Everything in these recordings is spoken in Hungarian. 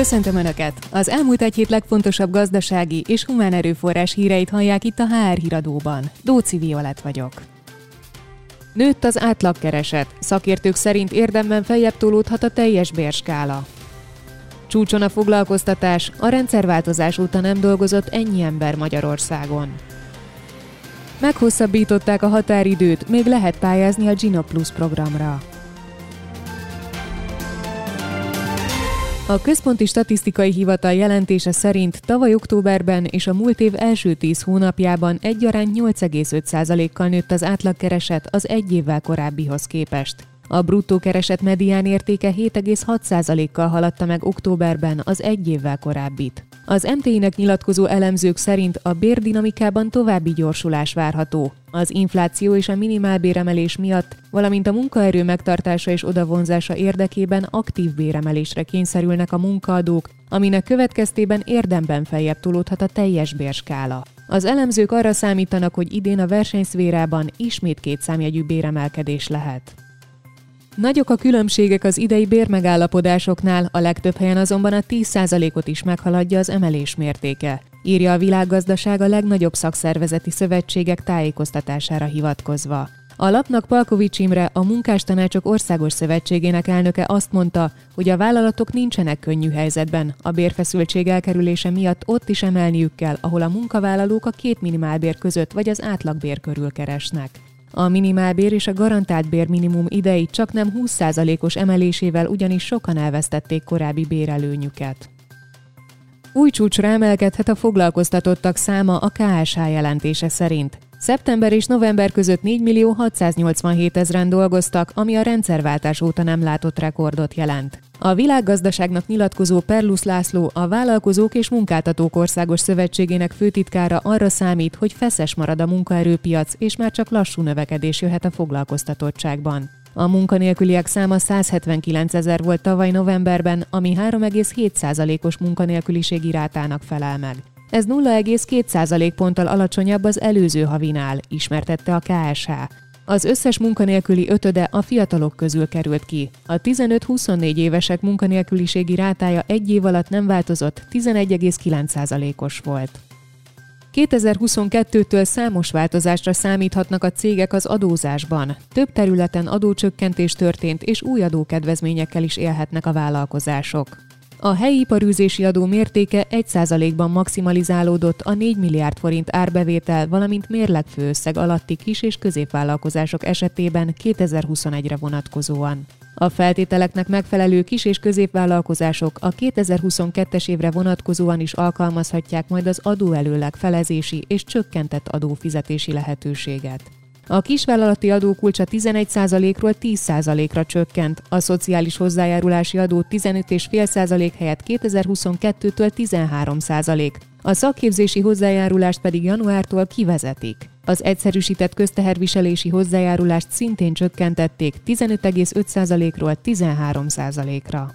Köszöntöm Önöket! Az elmúlt egy hét legfontosabb gazdasági és humán erőforrás híreit hallják itt a HR híradóban. Dóci Violet vagyok. Nőtt az átlagkereset. Szakértők szerint érdemben feljebb tolódhat a teljes bérskála. Csúcson a foglalkoztatás, a rendszerváltozás óta nem dolgozott ennyi ember Magyarországon. Meghosszabbították a határidőt, még lehet pályázni a Gino Plus programra. A Központi Statisztikai Hivatal jelentése szerint tavaly októberben és a múlt év első tíz hónapjában egyaránt 8,5%-kal nőtt az átlagkereset az egy évvel korábbihoz képest. A bruttó kereset medián értéke 7,6%-kal haladta meg októberben az egy évvel korábbit. Az MTI-nek nyilatkozó elemzők szerint a bérdinamikában további gyorsulás várható. Az infláció és a minimálbéremelés miatt, valamint a munkaerő megtartása és odavonzása érdekében aktív béremelésre kényszerülnek a munkaadók, aminek következtében érdemben feljebb tolódhat a teljes bérskála. Az elemzők arra számítanak, hogy idén a versenyszférában ismét kétszámjegyű béremelkedés lehet. Nagyok a különbségek az idei bérmegállapodásoknál, a legtöbb helyen azonban a 10%-ot is meghaladja az emelés mértéke, írja a világgazdaság a legnagyobb szakszervezeti szövetségek tájékoztatására hivatkozva. A lapnak Palkovics Imre, a Munkástanácsok Országos Szövetségének elnöke azt mondta, hogy a vállalatok nincsenek könnyű helyzetben, a bérfeszültség elkerülése miatt ott is emelniük kell, ahol a munkavállalók a két minimálbér között vagy az átlagbér körül keresnek. A minimálbér és a garantált bér minimum idei csak nem 20%-os emelésével ugyanis sokan elvesztették korábbi bérelőnyüket. Új csúcsra emelkedhet a foglalkoztatottak száma a KSH jelentése szerint. Szeptember és november között 4 millió 687 ezeren dolgoztak, ami a rendszerváltás óta nem látott rekordot jelent. A világgazdaságnak nyilatkozó Perlusz László, a Vállalkozók és Munkáltatók Országos Szövetségének főtitkára arra számít, hogy feszes marad a munkaerőpiac, és már csak lassú növekedés jöhet a foglalkoztatottságban. A munkanélküliek száma 179 ezer volt tavaly novemberben, ami 3,7%-os munkanélküliségi rátának felel meg. Ez 0,2 ponttal alacsonyabb az előző havinál, ismertette a KSH. Az összes munkanélküli ötöde a fiatalok közül került ki. A 15-24 évesek munkanélküliségi rátája egy év alatt nem változott, 11,9%-os volt. 2022-től számos változásra számíthatnak a cégek az adózásban. Több területen adócsökkentés történt, és új adókedvezményekkel is élhetnek a vállalkozások. A helyi iparűzési adó mértéke 1%-ban maximalizálódott a 4 milliárd forint árbevétel, valamint mérlegfőösszeg alatti kis- és középvállalkozások esetében 2021-re vonatkozóan. A feltételeknek megfelelő kis- és középvállalkozások a 2022-es évre vonatkozóan is alkalmazhatják majd az adóelőleg felezési és csökkentett adófizetési lehetőséget. A kisvállalati adó kulcsa 11%-ról 10%-ra csökkent, a szociális hozzájárulási adó 15,5% helyett 2022-től 13%, a szakképzési hozzájárulást pedig januártól kivezetik. Az egyszerűsített közteherviselési hozzájárulást szintén csökkentették 15,5%-ról 13%-ra.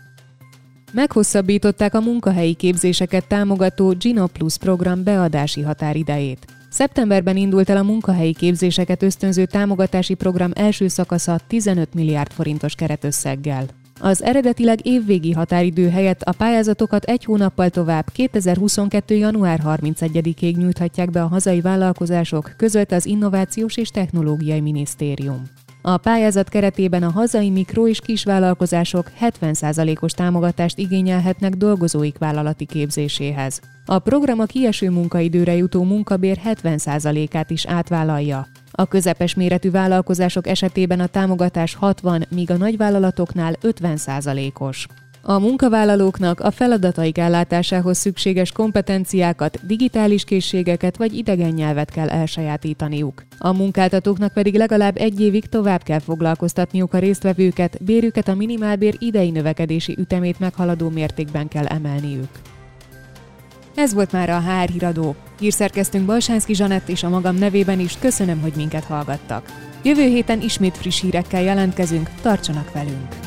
Meghosszabbították a munkahelyi képzéseket támogató Gino Plus program beadási határidejét. Szeptemberben indult el a munkahelyi képzéseket ösztönző támogatási program első szakasza 15 milliárd forintos keretösszeggel. Az eredetileg évvégi határidő helyett a pályázatokat egy hónappal tovább 2022. január 31-ig nyújthatják be a hazai vállalkozások, között az Innovációs és Technológiai Minisztérium. A pályázat keretében a hazai mikro- és kisvállalkozások 70%-os támogatást igényelhetnek dolgozóik vállalati képzéséhez. A program a kieső munkaidőre jutó munkabér 70%-át is átvállalja. A közepes méretű vállalkozások esetében a támogatás 60, míg a nagyvállalatoknál 50%-os. A munkavállalóknak a feladataik ellátásához szükséges kompetenciákat, digitális készségeket vagy idegen nyelvet kell elsajátítaniuk. A munkáltatóknak pedig legalább egy évig tovább kell foglalkoztatniuk a résztvevőket, bérüket a minimálbér idei növekedési ütemét meghaladó mértékben kell emelniük. Ez volt már a HR híradó. Hírszerkeztünk Balsánszki Zsanett és a magam nevében is köszönöm, hogy minket hallgattak. Jövő héten ismét friss hírekkel jelentkezünk, tartsanak velünk!